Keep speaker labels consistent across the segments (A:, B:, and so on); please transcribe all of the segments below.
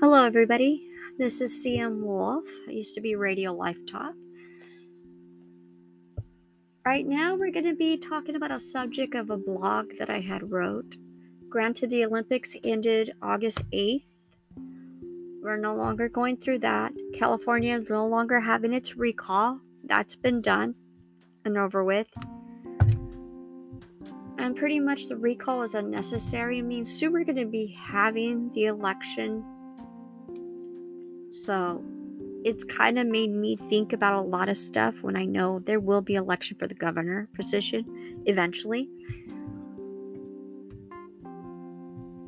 A: Hello, everybody. This is CM Wolf. I used to be Radio Life Talk. Right now, we're going to be talking about a subject of a blog that I had wrote. Granted, the Olympics ended August 8th. We're no longer going through that. California is no longer having its recall. That's been done and over with. And pretty much the recall is unnecessary. I mean, soon we're going to be having the election so it's kind of made me think about a lot of stuff when I know there will be election for the governor position eventually.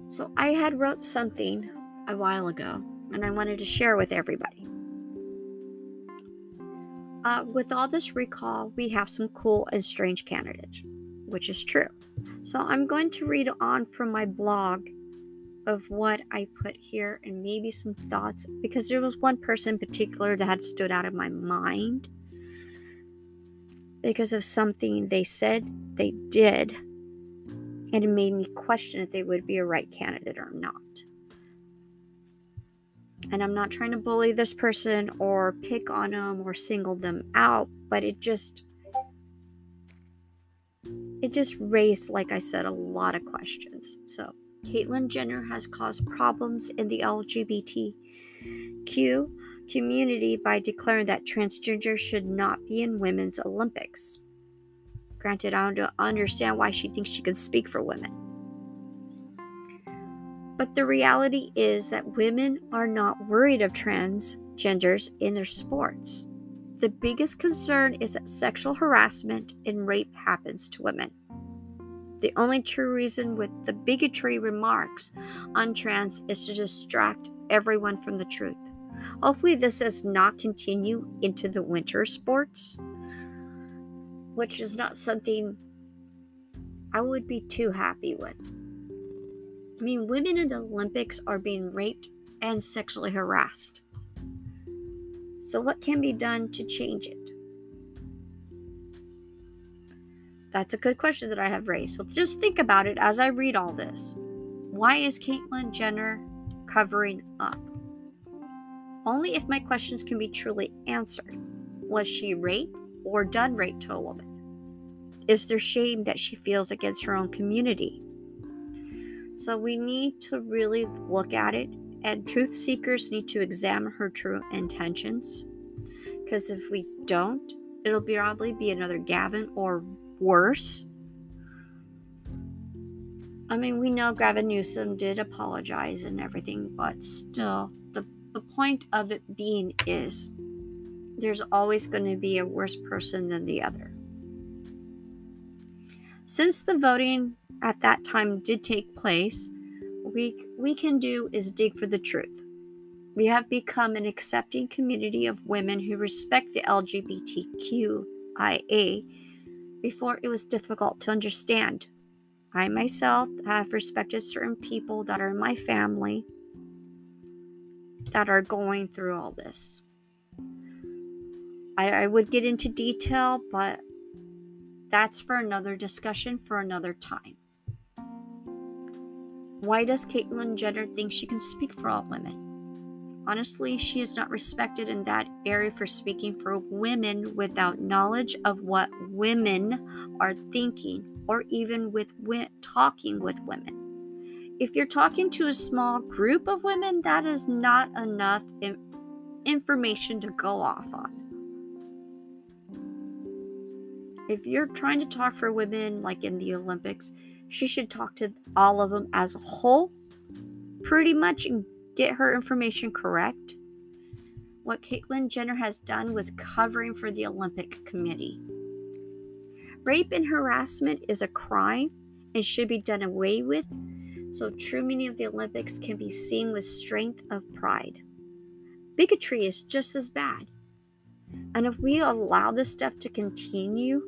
A: So I had wrote something a while ago and I wanted to share with everybody. Uh, with all this recall, we have some cool and strange candidates, which is true. So I'm going to read on from my blog of what I put here and maybe some thoughts because there was one person in particular that had stood out of my mind because of something they said they did and it made me question if they would be a right candidate or not. And I'm not trying to bully this person or pick on them or single them out, but it just it just raised like I said a lot of questions. So Caitlyn Jenner has caused problems in the LGBTQ community by declaring that transgender should not be in women's Olympics. Granted, I don't understand why she thinks she can speak for women. But the reality is that women are not worried of transgenders in their sports. The biggest concern is that sexual harassment and rape happens to women. The only true reason with the bigotry remarks on trans is to distract everyone from the truth. Hopefully, this does not continue into the winter sports, which is not something I would be too happy with. I mean, women in the Olympics are being raped and sexually harassed. So, what can be done to change it? That's a good question that I have raised. So just think about it as I read all this. Why is Caitlyn Jenner covering up? Only if my questions can be truly answered. Was she raped or done rape to a woman? Is there shame that she feels against her own community? So we need to really look at it, and truth seekers need to examine her true intentions. Because if we don't, it'll probably be another Gavin or worse. I mean, we know Gavin Newsom did apologize and everything, but still, the, the point of it being is there's always going to be a worse person than the other. Since the voting at that time did take place, we, we can do is dig for the truth. We have become an accepting community of women who respect the LGBTQIA before it was difficult to understand. I myself have respected certain people that are in my family that are going through all this. I, I would get into detail, but that's for another discussion for another time. Why does Caitlyn Jenner think she can speak for all women? Honestly, she is not respected in that area for speaking for women without knowledge of what women are thinking or even with talking with women. If you're talking to a small group of women, that is not enough information to go off on. If you're trying to talk for women like in the Olympics, she should talk to all of them as a whole, pretty much get her information correct. What Caitlyn Jenner has done was covering for the Olympic Committee. Rape and harassment is a crime and should be done away with, so true meaning of the Olympics can be seen with strength of pride. Bigotry is just as bad. And if we allow this stuff to continue,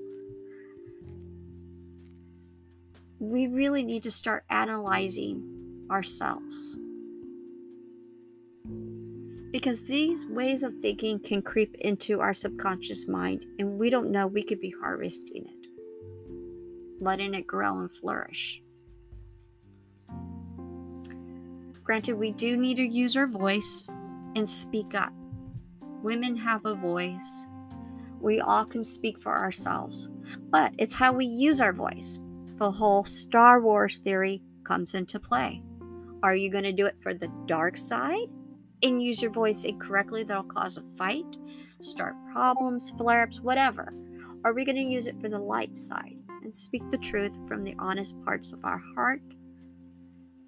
A: we really need to start analyzing ourselves because these ways of thinking can creep into our subconscious mind and we don't know we could be harvesting it, letting it grow and flourish. Granted, we do need to use our voice and speak up. Women have a voice. We all can speak for ourselves, but it's how we use our voice. The whole Star Wars theory comes into play. Are you going to do it for the dark side and use your voice incorrectly that'll cause a fight, start problems, flare ups, whatever? Are we going to use it for the light side and speak the truth from the honest parts of our heart?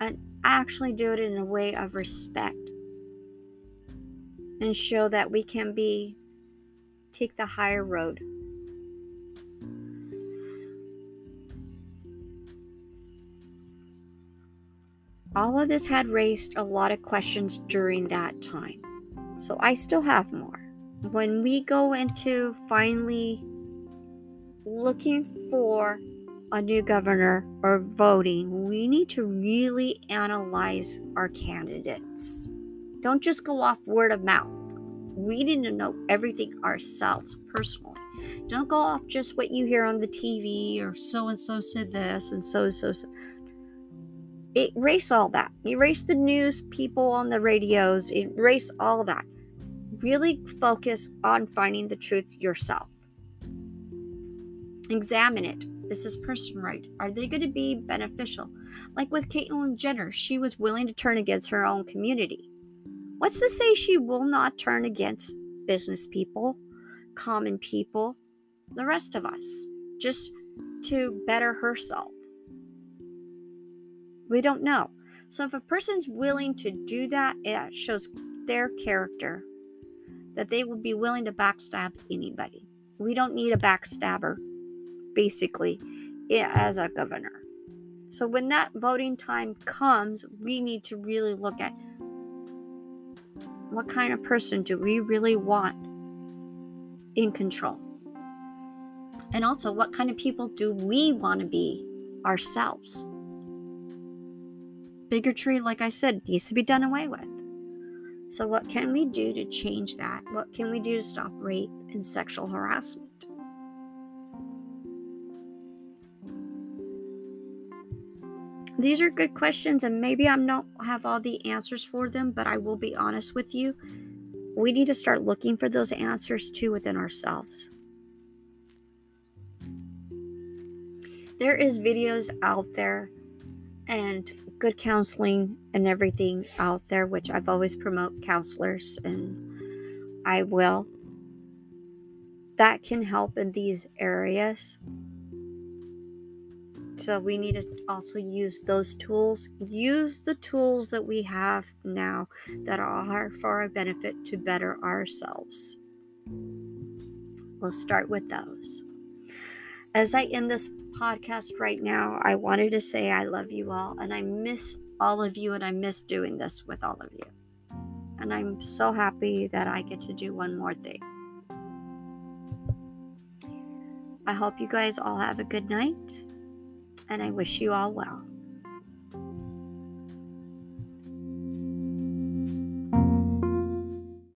A: And actually do it in a way of respect. And show that we can be take the higher road all of this had raised a lot of questions during that time. So I still have more. When we go into finally looking for a new governor or voting, we need to really analyze our candidates. Don't just go off word of mouth. We need to know everything ourselves personally. Don't go off just what you hear on the TV or so and so said this and so and so said erase all that. Erase the news people on the radios. Erase all that. Really focus on finding the truth yourself. Examine it. Is this person right? Are they going to be beneficial? Like with Caitlyn Jenner, she was willing to turn against her own community. What's to say she will not turn against business people, common people, the rest of us, just to better herself? We don't know. So if a person's willing to do that, it shows their character that they will be willing to backstab anybody. We don't need a backstabber, basically, as a governor. So when that voting time comes, we need to really look at what kind of person do we really want in control? And also, what kind of people do we want to be ourselves? Bigotry, like I said, needs to be done away with. So, what can we do to change that? What can we do to stop rape and sexual harassment? These are good questions, and maybe I don't have all the answers for them, but I will be honest with you. We need to start looking for those answers too within ourselves. There is videos out there and good counseling and everything out there, which I've always promote counselors and I will. That can help in these areas. So we need to also use those tools. Use the tools that we have now that are for our benefit to better ourselves. Let's start with those. As I end this podcast right now, I wanted to say I love you all and I miss all of you and I miss doing this with all of you. And I'm so happy that I get to do one more thing. I hope you guys all have a good night and I wish you all well.